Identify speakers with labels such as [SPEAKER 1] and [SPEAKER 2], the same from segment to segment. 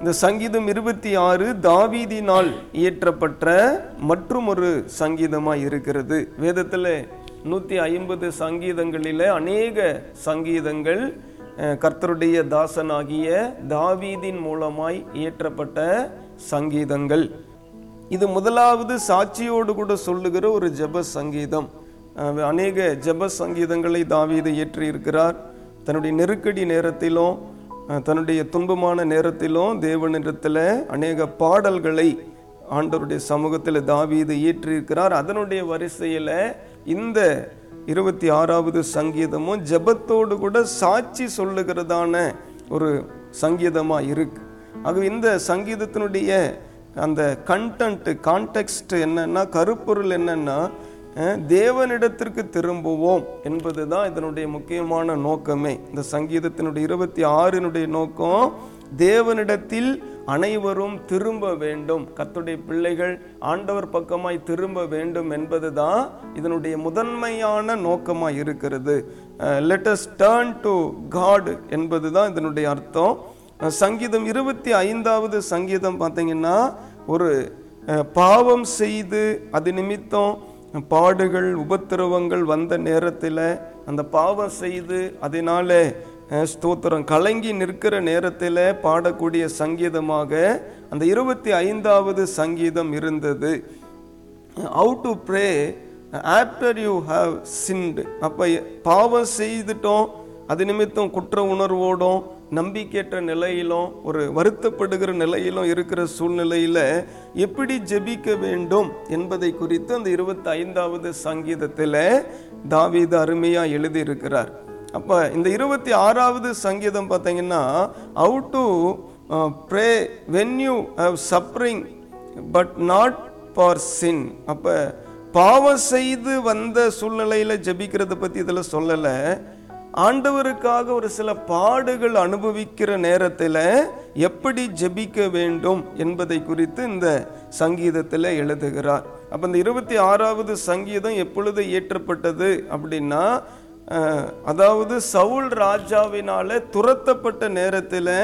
[SPEAKER 1] இந்த சங்கீதம் இருபத்தி ஆறு தாவீதினால் இயற்றப்பட்ட மற்றும் ஒரு சங்கீதமாக இருக்கிறது. வேதத்தில் நூற்றி ஐம்பது சங்கீதங்களில் அநேக சங்கீதங்கள் கர்த்தருடைய தாசனாகிய தாவீதின் மூலமாய் இயற்றப்பட்ட சங்கீதங்கள். இது முதலாவது சாட்சியோடு கூட சொல்லுகிற ஒரு ஜெப சங்கீதம். அநேக ஜெப சங்கீதங்களை தாவீது இயற்றியிருக்கிறார். தன்னுடைய நெருக்கடி நேரத்திலும் தன்னுடைய துன்பமான நேரத்திலும் தேவனிடத்தில் அநேக பாடல்களை ஆண்டவருடைய சமூகத்தில் தாவீது இயற்றியிருக்கிறார். அதனுடைய வரிசையில் இந்த இருபத்தி ஆறாவது சங்கீதமும் ஜெபத்தோடு கூட சாட்சி சொல்லுகிறதான ஒரு சங்கீதமாக இருக்கு. ஆக இந்த சங்கீதத்தினுடைய அந்த கண்டென்ட்டு கான்டெக்ஸ்ட் என்னென்னா கருப்பொருள் என்னென்னா தேவனிடத்திற்கு திரும்புவோம் என்பது தான் இதனுடைய முக்கியமான நோக்கமே. இந்த சங்கீதத்தினுடைய இருபத்தி ஆறினுடைய நோக்கம் தேவனிடத்தில் அனைவரும் திரும்ப வேண்டும். கத்துடைய பிள்ளைகள் ஆண்டவர் பக்கமாய் திரும்ப வேண்டும் என்பது தான் இதனுடைய முதன்மையான நோக்கமாக இருக்கிறது. லெட்டஸ் டேர்ன் டு காட் என்பது தான் இதனுடைய அர்த்தம். சங்கீதம் இருபத்தி ஐந்தாவது சங்கீதம் பார்த்தீங்கன்னா ஒரு பாவம் செய்து அது நிமித்தம் பாடுகள் உபத்திரவங்கள் வந்த நேரத்தில் அந்த பாவம் செய்து அதனால ஸ்தோத்திரம். கலங்கி நிற்கிற நேரத்தில் பாடக்கூடிய சங்கீதமாக அந்த இருபத்தி ஐந்தாவது சங்கீதம் இருந்தது. How to pray after you have sinned அப்போ பாவம் செய்துட்டோம் அது நிமித்தம் குற்ற உணர்வோடும் நம்பிக்கையற்ற நிலையிலும் ஒரு வருத்தப்படுகிற நிலையிலும் இருக்கிற சூழ்நிலையில் எப்படி ஜெபிக்க வேண்டும் என்பதை குறித்து அந்த இருபத்தி ஐந்தாவது சங்கீதத்தில் தாவீது அருமையாக எழுதியிருக்கிறார். அப்போ இந்த இருபத்தி ஆறாவது சங்கீதம் பார்த்தீங்கன்னா how to pray when you have suffering but not for sin அப்போ பாவம் செய்து வந்த சூழ்நிலையில் ஜபிக்கிறத பற்றி இதில் சொல்லலை. ஆண்டவருக்காக ஒரு சில பாடுகள் அனுபவிக்கிற நேரத்தில் எப்படி ஜெபிக்க வேண்டும் என்பதை குறித்து இந்த சங்கீதத்தில் எழுதுகிறார். அப்போ இந்த இருபத்தி ஆறாவது சங்கீதம் எப்பொழுது இயற்றப்பட்டது அப்படின்னா அதாவது சவுல் ராஜாவினால துரத்தப்பட்ட நேரத்தில்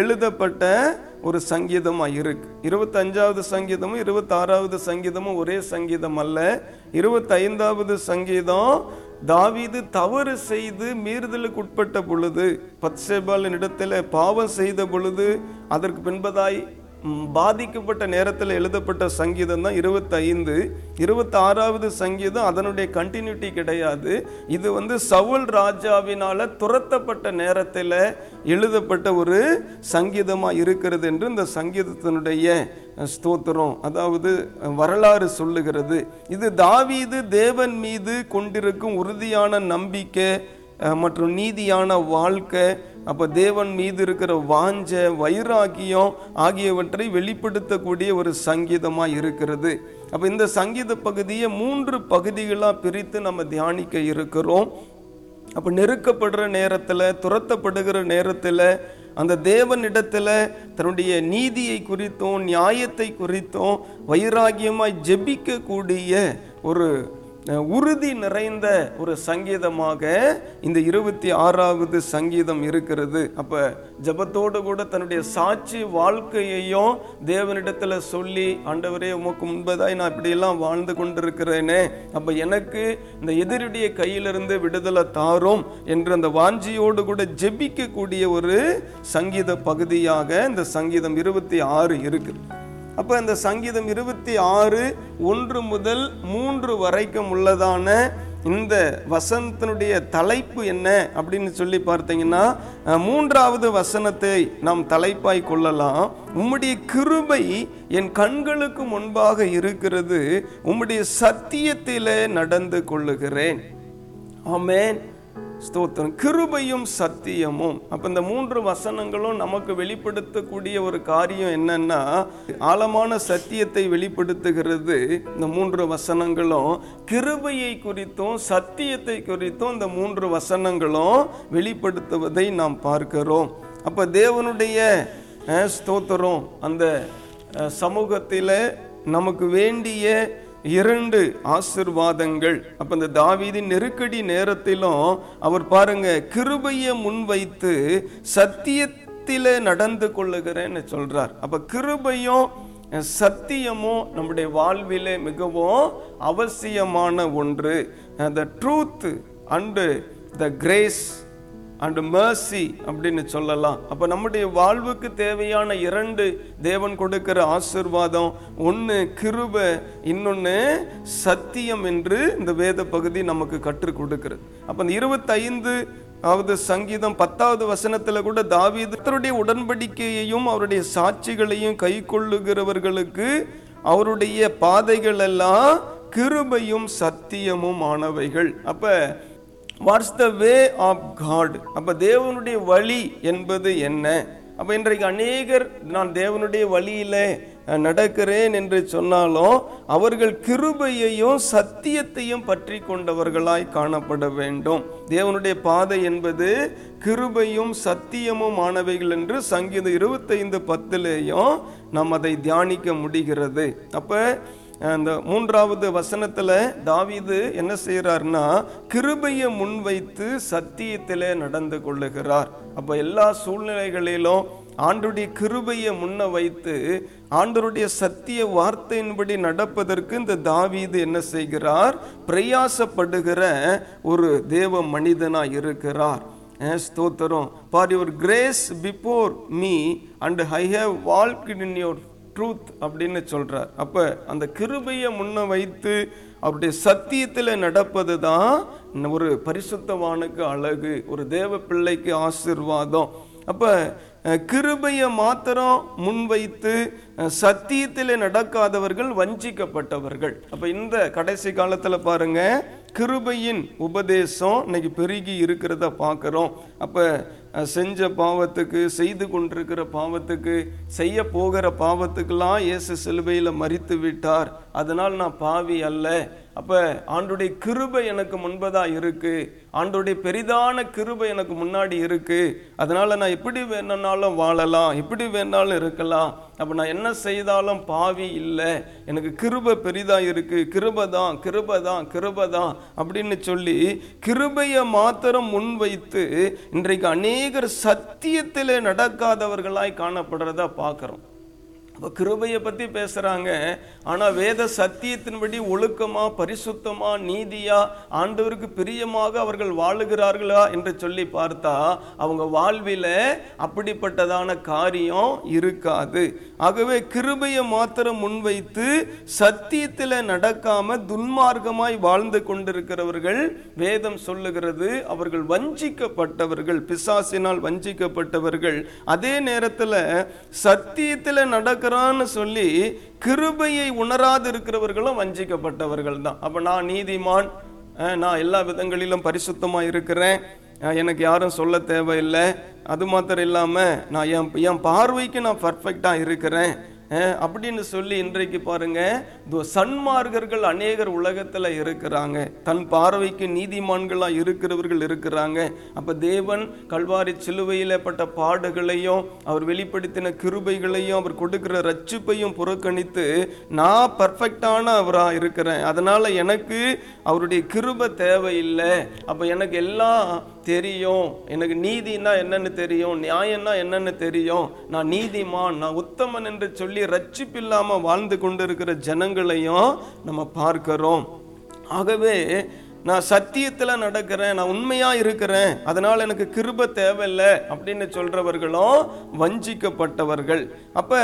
[SPEAKER 1] எழுதப்பட்ட ஒரு சங்கீதமாக இருக்கு. இருபத்தஞ்சாவது சங்கீதமும் இருபத்தாறாவது சங்கீதமும் ஒரே சங்கீதம் அல்ல. இருபத்தைந்தாவது சங்கீதம் தாவீது தவறு செய்து மீறுதலுக்கு உட்பட்ட பொழுது பத்சேபாலின் இடத்துல பாவம் செய்த பொழுது அதற்கு பின்பதாய் பாதிக்கப்பட்ட நேரத்தில் எழுதப்பட்ட சங்கீதம் தான் இருபத்தைந்து. இருபத்தாறாவது சங்கீதம் அதனுடைய கண்டினியூட்டி கிடையாது. இது வந்து சவுல் ராஜாவினால் துரத்தப்பட்ட நேரத்தில் எழுதப்பட்ட ஒரு சங்கீதமாக இருக்கிறது என்று இந்த சங்கீதத்தினுடைய ஸ்தோத்திரம் அதாவது வரலாறு சொல்லுகிறது. இது தாவீது தேவன் மீது கொண்டிருக்கும் உறுதியான நம்பிக்கை மற்றும் நீதியான வாழ்க்கை அப்போ தேவன் மீது இருக்கிற வாஞ்ச வைராகியம் ஆகியவற்றை வெளிப்படுத்தக்கூடிய ஒரு சங்கீதமாக இருக்கிறது. அப்போ இந்த சங்கீத பகுதியை மூன்று பகுதிகளாக பிரித்து நம்ம தியானிக்க இருக்கிறோம். அப்போ நெருக்கப்படுற நேரத்தில் துரத்தப்படுகிற நேரத்தில் அந்த தேவனிடத்தில் தன்னுடைய நீதியை குறித்தும் நியாயத்தை குறித்தும் வைராகியமாய் ஜெபிக்கக்கூடிய ஒரு உறுதி நிறைந்த ஒரு சங்கீதமாக இந்த இருபத்தி ஆறாவது சங்கீதம் இருக்கிறது. அப்போ ஜெபத்தோடு கூட தன்னுடைய சாட்சி வாழ்க்கையையும் தேவனிடத்தில் சொல்லி ஆண்டவரே உமக்கு முன்பதாய் நான் இப்படியெல்லாம் வாழ்ந்து கொண்டிருக்கிறேனே. அப்போ எனக்கு இந்த எதிரிடைய கையிலிருந்து விடுதலை தாரும் என்று அந்த வாஞ்சியோடு கூட ஜெபிக்கக்கூடிய ஒரு சங்கீத பகுதியாக இந்த சங்கீதம் இருபத்தி ஆறு இருக்குது. அப்போ இந்த சங்கீதம் இருபத்தி ஆறு ஒன்று முதல் மூன்று வரைக்கும் உள்ளதான இந்த வசனத்தினுடைய தலைப்பு என்ன அப்படின்னு சொல்லி பார்த்தீங்கன்னா மூன்றாவது வசனத்தை நாம் தலைப்பாய் கொள்ளலாம். உம்முடைய கிருபை என் கண்களுக்கு முன்பாக இருக்கிறது. உம்முடைய சத்தியத்திலே நடந்து கொள்ளுகிறேன். ஆமேன். ஸ்தோத்திரம். கிருபையும் சத்தியமும். அப்போ இந்த மூன்று வசனங்களும் நமக்கு வெளிப்படுத்தக்கூடிய ஒரு காரியம் என்னன்னா ஆழமான சத்தியத்தை வெளிப்படுத்துகிறது இந்த மூன்று வசனங்களும். கிருபையை குறித்தும் சத்தியத்தை குறித்தும் இந்த மூன்று வசனங்களும் வெளிப்படுத்துவதை நாம் பார்க்கிறோம். அப்போ தேவனுடைய ஸ்தோத்திரம் அந்த சமூகத்தில் நமக்கு வேண்டிய இரண்டு ஆசிர்வாதங்கள். அப்ப இந்த தாவீதின் நெருக்கடி நேரத்திலும் அவர் பாருங்க கிருபையை முன்வைத்து சத்திய சத்தியத்திலே நடந்து கொள்ளுகிறேன்னு சொல்றார். அப்ப கிருபையும் சத்தியமும் நம்முடைய வாழ்விலே மிகவும் அவசியமான ஒன்று. The truth and the grace and mercy அப்படின்னு சொல்லலாம். அப்போ நம்முடைய வாழ்வுக்கு தேவையான இரண்டு தேவன் கொடுக்கிற ஆசிர்வாதம் ஒன்று கிருப இன்னொன்று சத்தியம் என்று இந்த வேத பகுதி நமக்கு கற்றுக் கொடுக்கிறது. அப்போ இந்த இருபத்தைந்து அதாவது சங்கீதம் பத்தாவது வசனத்தில் கூட தாவீதத்தருடைய உடன்படிக்கையையும் அவருடைய சாட்சிகளையும் கை கொள்ளுகிறவர்களுக்கு அவருடைய பாதைகள் எல்லாம் கிருபையும் சத்தியமும் ஆனவைகள். அப்போ what's the way of God அப்போ தேவனுடைய வழி என்பது என்ன? அப்போ இன்றைக்கு அநேகர் நான் தேவனுடைய வழியில் நடக்கிறேன் என்று சொன்னாலும் அவர்கள் கிருபையையும் சத்தியத்தையும் பற்றி கொண்டவர்களாய் காணப்பட வேண்டும். தேவனுடைய பாதை என்பது கிருபையும் சத்தியமும் ஆனவைகள் என்று சங்கீதம் இருபத்தைந்து பத்திலேயும் நாம் அதை தியானிக்க முடிகிறது. அப்போ அந்த மூன்றாவது வசனத்தில் தாவீது என்ன செய்யறாருன்னா கிருபையை முன்வைத்து சத்தியத்திலே நடந்து கொள்ளுகிறார். அப்போ எல்லா சூழ்நிலைகளிலும் ஆண்டுடைய கிருபையை முன்ன வைத்து ஆண்டருடைய சத்திய வார்த்தையின்படி நடப்பதற்கு இந்த தாவீது என்ன செய்கிறார்? பிரயாசப்படுகிற ஒரு தேவ மனிதனாக இருக்கிறார். ஸ்தோத்திரம். For your grace before me and I have walked in your truth அப்படின்னு சொல்றார். அப்ப அந்த கிருபையை முன்ன வைத்து அவருடைய சத்தியத்தில் நடப்பது தான் ஒரு பரிசுத்தவானுக்கு அழகு ஒரு தேவ பிள்ளைக்கு ஆசிர்வாதம். அப்ப கிருபையை மாத்திரம் முன்வைத்து சத்தியத்தில் நடக்காதவர்கள் வஞ்சிக்கப்பட்டவர்கள். அப்போ இந்த கடைசி காலத்தில் பாருங்க கிருபையின் உபதேசம் இன்னைக்கு பெருகி இருக்கிறத பார்க்குறோம் அப்போ செஞ்ச பாவத்துக்கு செய்து கொண்டிருக்கிற பாவத்துக்கு செய்ய போகிற பாவத்துக்கெல்லாம் இயேசு சிலுவையில் மறித்து விட்டார். அதனால் நான் பாவி அல்ல. அப்போ ஆண்டுடைய கிருபை எனக்கு முன்பதாக இருக்குது ஆண்டுடைய பெரிதான கிருபை எனக்கு முன்னாடி இருக்குது அதனால் நான் எப்படி வேணும்னாலும் வாழலாம் எப்படி வேணாலும் இருக்கலாம். அப்போ நான் என்ன செய்தாலும் பாவி இல்லை. எனக்கு கிருபை பெரிதாக இருக்குது கிருபை தான் கிருபை தான் கிருபை தான் அப்படின்னு சொல்லி கிருபையை மாத்திரம் முன்வைத்து இன்றைக்கு அநேகர் சத்தியத்தில் நடக்காதவர்களாய் காணப்படுறதா பார்க்குறோம். அப்போ கிருபையை பற்றி பேசுகிறாங்க ஆனால் வேத சத்தியத்தின்படி ஒழுக்கமாக பரிசுத்தமாக நீதியாக ஆண்டவருக்கு பிரியமாக அவர்கள் வாழுகிறார்களா என்று சொல்லி பார்த்தா அவங்க வாழ்வில் அப்படிப்பட்டதான காரியம் இருக்காது. ஆகவே கிருபையை மாத்திரம் முன்வைத்து சத்தியத்தில் நடக்காமல் துன்மார்க்கமாய் வாழ்ந்து கொண்டிருக்கிறவர்கள் வேதம் சொல்லுகிறது அவர்கள் வஞ்சிக்கப்பட்டவர்கள் பிசாசினால் வஞ்சிக்கப்பட்டவர்கள். அதே நேரத்தில் சத்தியத்தில் நடக்க இருக்கிறான்னு சொல்லி கிருபையை உணராது இருக்கிறவர்களும் வஞ்சிக்கப்பட்டவர்கள் தான். அப்ப நான் நீதிமான் நான் எல்லா விதங்களிலும் பரிசுத்தமா இருக்கிறேன். எனக்கு யாரும் சொல்ல தேவையில்லை. அது மாத்திரம் இல்லாம நான் என் என் பார்வைக்கு நான் பர்ஃபெக்டாக இருக்கிறேன். அப்படின்னு சொல்லி இன்றைக்கு பாருங்க சன்மார்கர்கள் சன்மார்க்கர்கள் அநேகர் உலகத்தில் இருக்கிறாங்க. தன் பார்வைக்கு நீதிமான்களாக இருக்கிறவர்கள் இருக்கிறாங்க. அப்போ தேவன் கல்வாரி சிலுவையில் பட்ட பாடுகளையும் அவர் வெளிப்படுத்தின கிருபைகளையும் அவர் கொடுக்கிற ரட்சிப்பையும் புறக்கணித்து நான் பர்ஃபெக்டான அவராக இருக்கிறேன். அதனால் எனக்கு அவருடைய கிருபை தேவையில்லை. அப்போ எனக்கு எல்லா தெரியும். எனக்கு நீதினா என்னன்னு தெரியும். நியாயம்னா என்னன்னு தெரியும். நான் நீதிமான். நான் உத்தமன் என்று சொல்லி ரட்சிப்பில்லாமல் வாழ்ந்து கொண்டிருக்கிற ஜனங்களையும் நம்ம பார்க்கிறோம். ஆகவே நான் சத்தியத்தில் நடக்கிறேன். நான் உண்மையாக இருக்கிறேன். அதனால் எனக்கு கிருப தேவையில்லை அப்படின்னு சொல்கிறவர்களும் வஞ்சிக்கப்பட்டவர்கள். அப்போ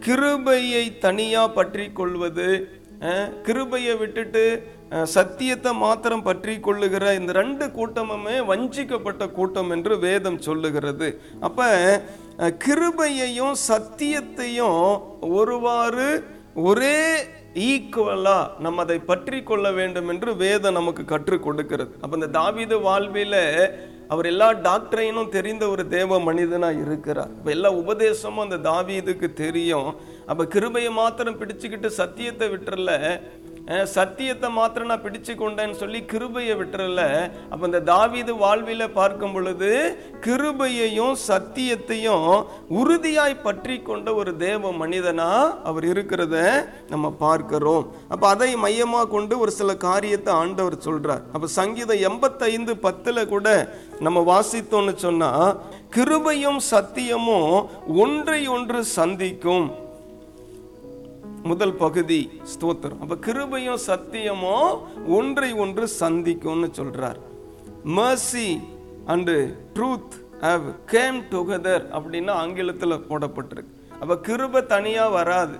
[SPEAKER 1] கிருபையை தனியாக பற்றி கொள்வது கிருபையை விட்டுட்டு சத்தியத்தை மாத்திரம் பற்றி கொள்ளுகிற இந்த ரெண்டு கூட்டமுமே வஞ்சிக்கப்பட்ட கூட்டம் என்று வேதம் சொல்லுகிறது. அப்ப கிருபையையும் சத்தியத்தையும் ஒருவாறு ஒரே ஈக்குவலா நம்ம அதை பற்றி கொள்ள வேண்டும் என்று வேதம் நமக்கு கற்றுக் கொடுக்கிறது. அப்ப இந்த தாவிது வாழ்வில் அவர் எல்லா டாக்டரையும் தெரிந்த ஒரு தேவ மனிதனா இருக்கிறார். எல்லா உபதேசமும் அந்த தாவீதுக்கு தெரியும். அப்போ கிருபையை மாத்திரம் பிடிச்சுக்கிட்டு சத்தியத்தை விட்டுறல சத்தியத்தை மாத்திரம் நான் பிடிச்சு கொண்டேன்னு சொல்லி கிருபையை விட்டுறல அப்போ இந்த தாவீது வாழ்வில பார்க்கும் பொழுது கிருபையையும் சத்தியத்தையும் உறுதியாய் பற்றி கொண்ட ஒரு தேவ மனிதனா அவர் இருக்கிறத நம்ம பார்க்கிறோம். அப்போ அதை மையமாக கொண்டு ஒரு சில காரியத்தை ஆண்டவர் சொல்கிறார் அப்போ சங்கீதம் எண்பத்தைந்து பத்தில் கூட நம்ம வாசித்தோம்னு சொன்னால் கிருபையும் சத்தியமும் ஒன்றை ஒன்று சந்திக்கும். முதல் பகுதி ஸ்தோத்திரம். அப்ப கிருபையும் சத்தியமும் ஒன்றை ஒன்று சந்திக்கும்னு சொல்றார். Mercy and truth have came together அப்படின்னு ஆங்கிலத்தில் போடப்பட்டிருக்கு. அப்ப கிருபை தனியா வராது.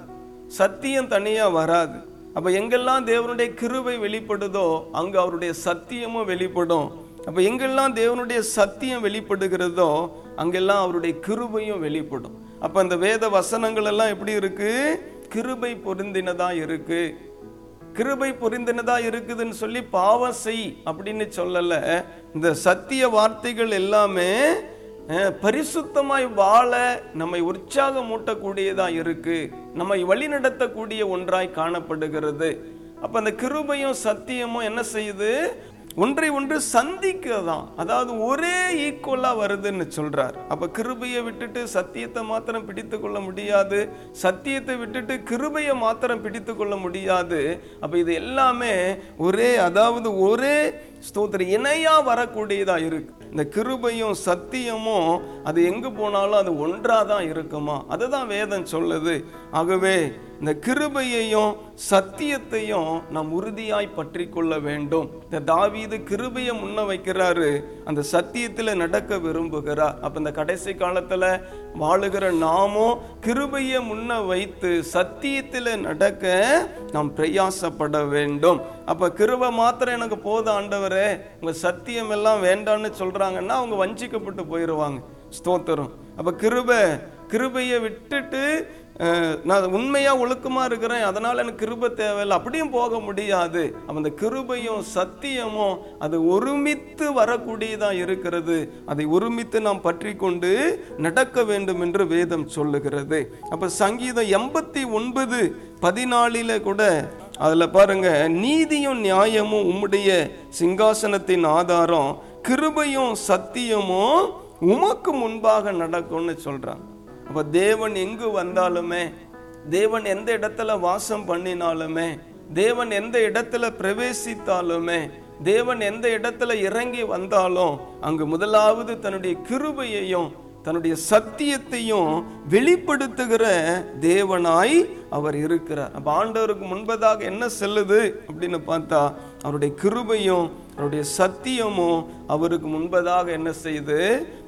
[SPEAKER 1] சத்தியம் தனியா வராது. அப்ப எங்கெல்லாம் தேவனுடைய கிருபை வெளிப்படுதோ அங்கே அவருடைய சத்தியமும் வெளிப்படும். அப்ப எங்கெல்லாம் தேவனுடைய சத்தியம் வெளிப்படுகிறதோ அங்கெல்லாம் அவருடைய கிருபையும் வெளிப்படும். அப்ப அந்த வேத வசனங்கள் எல்லாம் எப்படி இருக்கு? கிருபை பொருந்தினதா இருக்கு. கிருபை பொருந்தினதா இருக்குதுன்னு சொல்லி பாவம் செய் அப்படின்னு சொல்லல. இந்த சத்திய வார்த்தைகள் எல்லாமே பரிசுத்தமாய் வாழ நம்மை உற்சாகமூட்டக்கூடியதா இருக்கு. நம்மை வழிநடத்தக்கூடிய ஒன்றாய் காணப்படுகிறது. அப்ப அந்த கிருபையும் சத்தியமும் என்ன செய்யுது? ஒன்றை ஒன்று சந்திக்கதான் அதாவது ஒரே ஈக்குவலாக வருதுன்னு சொல்கிறார் அப்போ கிருபையை விட்டுட்டு சத்தியத்தை மாத்திரம் பிடித்து கொள்ள முடியாது. சத்தியத்தை விட்டுட்டு கிருபையை மாத்திரம் பிடித்து கொள்ள முடியாது. அப்போ இது எல்லாமே ஒரே அதாவது ஒரே ஸ்தோத்திரம். இணையாக வரக்கூடியதாக இருக்கு. இந்த கிருபையும் சத்தியமும் அது எங்கே போனாலும் அது ஒன்றாக தான் இருக்குமா? அதுதான் வேதம் சொல்லுது. ஆகவே இந்த கிருபையையும் சத்தியத்தையும் நாம் உறுதியாய் பற்றி கொள்ள வேண்டும். இந்த தாவீது கிருபையை முன்ன வைக்கிறாரு. அந்த சத்தியத்தில் நடக்க விரும்புகிறார். அப்போ இந்த கடைசி காலத்தில் வாழுகிற நாமும் கிருபையை முன்ன வைத்து சத்தியத்தில் நடக்க நாம் பிரயாசப்பட வேண்டும். அப்போ கிருபை மாத்திரம் எனக்கு போதும் ஆண்டவரே. உங்கள் சத்தியம் எல்லாம் வேண்டான்னு சொல்கிறாங்கன்னா அவங்க வஞ்சிக்கப்பட்டு போயிடுவாங்க ஸ்தோத்திரம். அப்போ கிருபை கிருபையை விட்டுட்டு நான் உண்மையாக ஒழுக்கமாக இருக்கிறேன் அதனால் எனக்கு கிருபை தேவையில்லை. அப்படியும் போக முடியாது. அந்த கிருபையும் சத்தியமும் அது ஒருமித்து வரக்கூடியதாக இருக்கிறது. அதை ஒருமித்து நாம் பற்றி கொண்டு நடக்க வேண்டும் என்று வேதம் சொல்லுகிறது. அப்போ சங்கீதம் எண்பத்தி ஒன்பது பதினாலில் கூட அதில் பாருங்க நீதியும் நியாயமும் உம்முடைய சிங்காசனத்தின் ஆதாரம் கிருபையும் சத்தியமும் உமக்கு முன்பாக நடக்கும்னு சொல்கிறாங்க அப்போ தேவன் எங்கு வந்தாலுமே தேவன் எந்த இடத்துல வாசம் பண்ணினாலுமே தேவன் எந்த இடத்துல பிரவேசித்தாலுமே தேவன் எந்த இடத்துல இறங்கி வந்தாலும் அங்கு முதலாவது தன்னுடைய கிருபையையும் தன்னுடைய சத்தியத்தையும் வெளிப்படுத்துகிற தேவனாய் அவர் இருக்கிறார். அப்போ ஆண்டவருக்கு முன்பதாக என்ன செல்லுது அப்படின்னு பார்த்தா அவருடைய கிருபையும் அவருடைய சத்தியமும் அவருக்கு முன்பதாக என்ன செய்து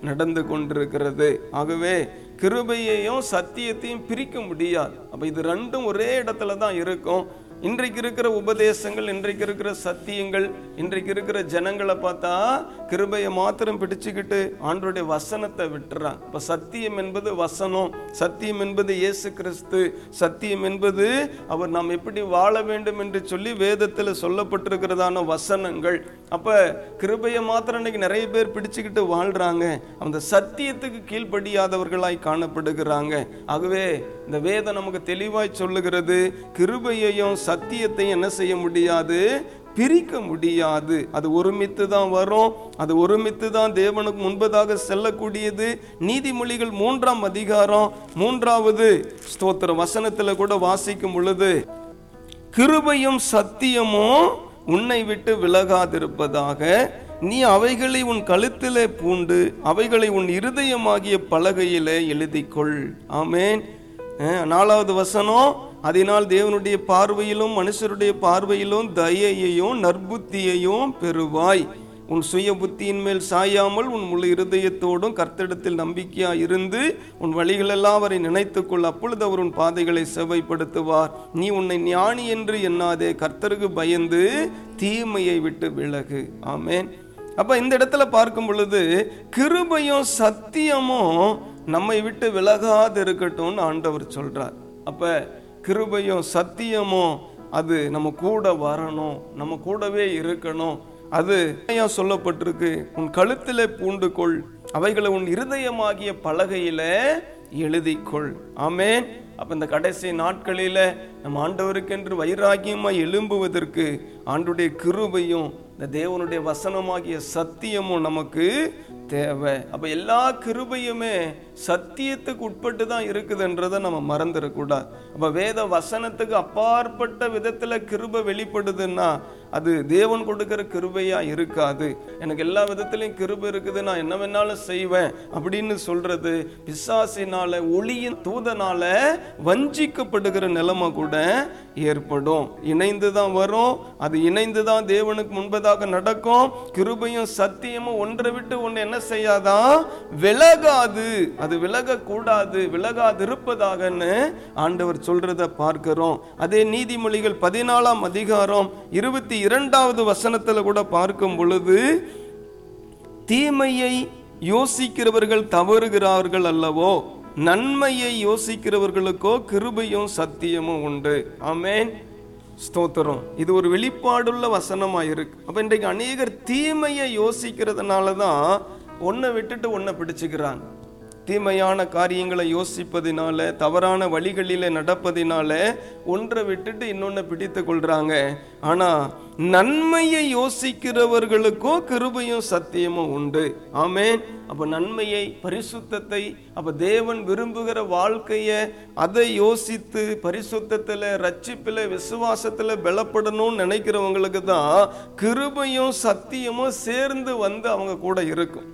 [SPEAKER 1] நடந்து கொண்டிருக்கிறது. ஆகவே கிருபையையும் சத்தியத்தையும் பிரிக்க முடியாது. அப்போ இது ரெண்டும் ஒரே இடத்துல தான் இருக்கும். இன்றைக்கு இருக்கிற உபதேசங்கள் இன்றைக்கு இருக்கிற சத்தியங்கள் இன்றைக்கு இருக்கிற ஜனங்களை பார்த்தா கிருபையை மாத்திரம் பிடிச்சுக்கிட்டு ஆண்டோடைய வசனத்தை விட்டுறான். இப்போ சத்தியம் என்பது வசனம். சத்தியம் என்பது இயேசு கிறிஸ்து. சத்தியம் என்பது அவர் நாம் எப்படி வாழ வேண்டும் என்று சொல்லி வேதத்தில் சொல்லப்பட்டிருக்கிறதான வசனங்கள். அப்போ கிருபையை மாத்திரம் இன்னைக்கு நிறைய பேர் பிடிச்சுக்கிட்டு வாழ்கிறாங்க அந்த சத்தியத்துக்கு கீழ்ப்படியாதவர்களாய் காணப்படுகிறாங்க. ஆகவே இந்த வேதம் நமக்கு தெளிவாய் சொல்லுகிறது. கிருபையையும் சத்தியத்தை என்ன செய்ய முடியாது? பிரிக்க முடியாது. அது ஒருமித்து தான் வரும். அது ஒருமித்து தான் தேவனுக்கு முன்பதாக செல்லக்கூடியது. நீதிமொழிகள் மூன்றாம் அதிகாரம் மூன்றாவது ஸ்தோத்திர வசனத்தில் கூட வாசிக்கும் பொழுது கிருபையும் சத்தியமும் உன்னை விட்டு விலகாதிருப்பதாக. நீ அவைகளை உன் கழுத்திலே பூண்டு அவைகளை உன் இருதயமாகிய பலகையிலே எழுதிக்கொள். ஆமேன். நாலாவது வசனம் அதனால் தேவனுடைய பார்வையிலும் மனுஷருடைய பார்வையிலும் தயையையும் நற்புத்தியையும் பெறுவாய். உன் சுய புத்தியின் மேல் சாயாமல் உன் முழு இருதயத்தோடும் கர்த்தடத்தில் நம்பிக்கையா இருந்து உன் வழிகளெல்லாம் அவரை நினைத்துக்கொள். அப்பொழுது அவர் உன் பாதைகளை செவ்வைப்படுத்துவார். நீ உன்னை ஞானி என்று எண்ணாதே. கர்த்தருக்கு பயந்து தீமையை விட்டு விலகு. ஆமேன். அப்ப இந்த இடத்துல பார்க்கும் பொழுது கிருபையும் சத்தியமும் நம்மை விட்டு விலகாது இருக்கட்டும்னு ஆண்டவர் சொல்றார். அப்போ கிருபையும் சத்தியமும் அது நம்ம கூட வரணும் நம்ம கூடவே இருக்கணும். அது ஏன் சொல்லப்பட்டிருக்கு? உன் கழுத்தில் பூண்டு கொள் அவைகளை உன் இருதயமாகிய பலகையில எழுதிக்கொள். ஆமேன். அப்ப இந்த கடைசி நாட்களில நம்ம ஆண்டவருக்கென்று வைராகியமாக எழும்புவதற்கு ஆண்டுடைய கிருபையும் இந்த தேவனுடைய வசனமாகிய சத்தியமும் நமக்கு தேவை. அப்ப எல்லா கிருபையுமே சத்தியத்துக்கு உட்பட்டு தான் இருக்குதுன்றதை நம்ம மறந்துடக்கூடாது. அப்போ வேத வசனத்துக்கு அப்பாற்பட்ட விதத்தில் கிருபை வெளிப்படுதுன்னா அது தேவன் கொடுக்குற கிருபையாக இருக்காது. எனக்கு எல்லா விதத்துலையும் கிருபை இருக்குது நான் என்ன வேணாலும் செய்வேன் அப்படின்னு சொல்கிறது பிசாசினால் ஒளியின் தூதனால் வஞ்சிக்கப்படுகிற நிலைமை கூட ஏற்படும். இணைந்து தான் வரும். அது இணைந்து தான் தேவனுக்கு முன்பதாக நடக்கும். கிருபையும் சத்தியமும் ஒன்றை விட்டு ஒன்று என்ன செய்யாதான் விலகாது. அது விலக கூடாது ஆண்டவர் சொல்றத பார்க்கிறோம். அதே நீதிமொழிகள் பதினாலாம் அதிகாரம் இருபத்தி இரண்டாவது வசனத்துல கூட பார்க்கும் பொழுது தீமையை யோசிக்கிறவர்கள் தவறுகிறார்கள் அல்லவோ நன்மையை யோசிக்கிறவர்களுக்கோ கிருபையும் சத்தியமும் உண்டு. ஆமேன். ஸ்தோத்திரம். இது ஒரு வெளிப்பாடுள்ள வசனமா இருக்கு அப்போ இன்றைக்கு அநேகர் தீமையை யோசிக்கிறதுனால தான் ஒன்றை விட்டுட்டு ஒன்றை பிடிச்சுக்கிறாங்க. தீமையான காரியங்களை யோசிப்பதினால தவறான வழிகளில் நடப்பதினால ஒன்றை விட்டுட்டு இன்னொன்று பிடித்து கொள்றாங்க. ஆனால் நன்மையை யோசிக்கிறவர்களுக்கோ கிருபையும் சத்தியமும் உண்டு. ஆமே அப்போ நன்மையை பரிசுத்தத்தை அப்போ தேவன் விரும்புகிற வாழ்க்கையை அதை யோசித்து பரிசுத்தத்தில் ரட்சிப்பில் விசுவாசத்தில் பலப்படணும்னு நினைக்கிறவங்களுக்கு தான் கிருபையும் சத்தியமும் சேர்ந்து வந்து அவங்க கூட இருக்கும்.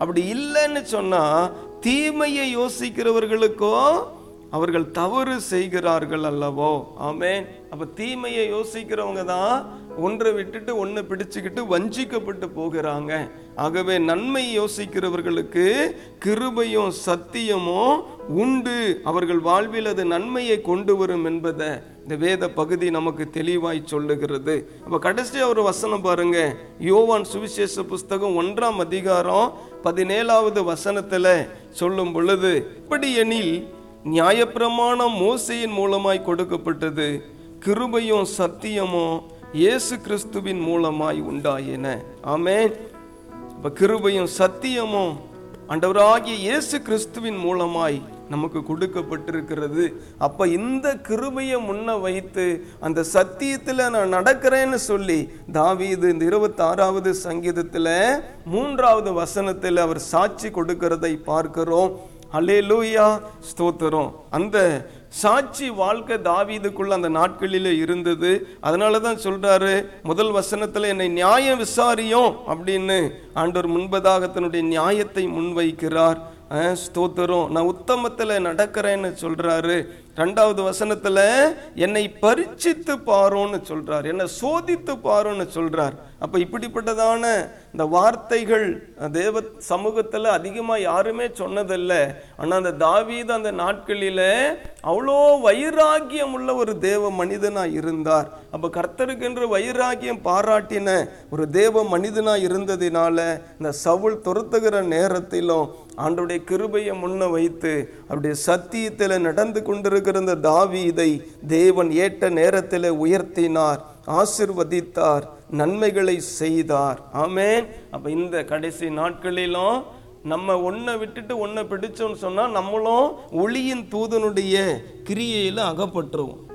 [SPEAKER 1] அப்படி இல்லைன்னு சொன்னால் தீமையை யோசிக்கிறவர்களுக்கோ அவர்கள் தவறு செய்கிறார்கள் அல்லவோ. ஆமேன். அப்போ தீமையை யோசிக்கிறவங்க தான் ஒன்றை விட்டுட்டு ஒன்றை பிடிச்சுக்கிட்டு வஞ்சிக்கப்பட்டு போகிறாங்க. ஆகவே நன்மை யோசிக்கிறவர்களுக்கு கிருபையும் சத்தியமும் உண்டு. அவர்கள் வாழ்வில் அது நன்மையை கொண்டு வரும் என்பதை இந்த வேத பகுதி நமக்கு தெளிவாய் சொல்லுகிறது. அப்போ கடைசி ஒரு வசனம் பாருங்க. யோவான் சுவிசேஷ புஸ்தகம் ஒன்றாம் அதிகாரம் பதினேழாவது வசனத்தில் சொல்லும் பொழுது இப்படி எனில் நியாயப்பிரமாணம் மோசையின் மூலமாய் கொடுக்கப்பட்டது கிருபையும் சத்தியமும் இயேசு கிறிஸ்துவின் மூலமாய் உண்டாயின. ஆமே இப்போ கிருபையும் சத்தியமும் ஆண்டவராகிய இயேசு கிறிஸ்துவின் மூலமாய் நமக்கு கொடுக்கப்பட்டிருக்கிறது. அப்ப இந்த கிருபையை முன்ன வைத்து அந்த சத்தியத்துல நான் நடக்கிறேன்னு சொல்லி தாவீது இந்த இருபத்தி ஆறாவது சங்கீதத்துல மூன்றாவது வசனத்தில் அவர் சாட்சி கொடுக்கிறதை பார்க்கிறோம். லூயா ஸ்தோத்திரம். அந்த சாட்சி வாழ்க்கை தாவீதுக்குள்ள அந்த நாட்களில் இருந்தது. அதனால தான் சொல்றாரு முதல் வசனத்தில் என்னை நியாயம் விசாரியும் அப்படின்னு ஆண்டவர் முன்பதாக தன்னுடைய நியாயத்தை முன்வைக்கிறார். ஸ்தோத்திரம். நான் உத்தமத்தில் நடக்கிறேன்னு சொல்கிறாரு ரெண்டாவது வசனத்தில் என்னை பரிச்சித்து பாருன்னு சொல்கிறார் என்னை சோதித்து பாருன்னு சொல்கிறார் அப்போ இப்படிப்பட்டதான இந்த வார்த்தைகள் தேவ சமூகத்தில் அதிகமாக யாருமே சொன்னதில்லை. ஆனால் அந்த தாவீது அந்த நாட்களில் அவ்வளோ வைராக்கியம் உள்ள ஒரு தேவ மனிதனாக இருந்தார். அப்போ கர்த்தருக்கென்று வைராக்கியம் பாராட்டின ஒரு தேவ மனிதனாக இருந்ததினால இந்த சவுல் துரத்துகிற நேரத்திலும் ஆண்டுடைய கிருபையை முன்ன வைத்து அவருடைய சத்தியத்தில் நடந்து கொண்டிருக்கிற இந்த தாவீதை தேவன் ஏற்ற நேரத்தில் உயர்த்தினார் ஆசிர்வதித்தார் நன்மைகளை செய்தார். ஆமேன். அப்போ இந்த கடைசி நாட்களிலும் நம்ம ஒன்றை விட்டுட்டு ஒன்றை பிடிச்சோன்னு சொன்னால் நம்மளும் ஒளியின் தூதனுடைய கிரியையில் அகப்பட்டுருவோம்.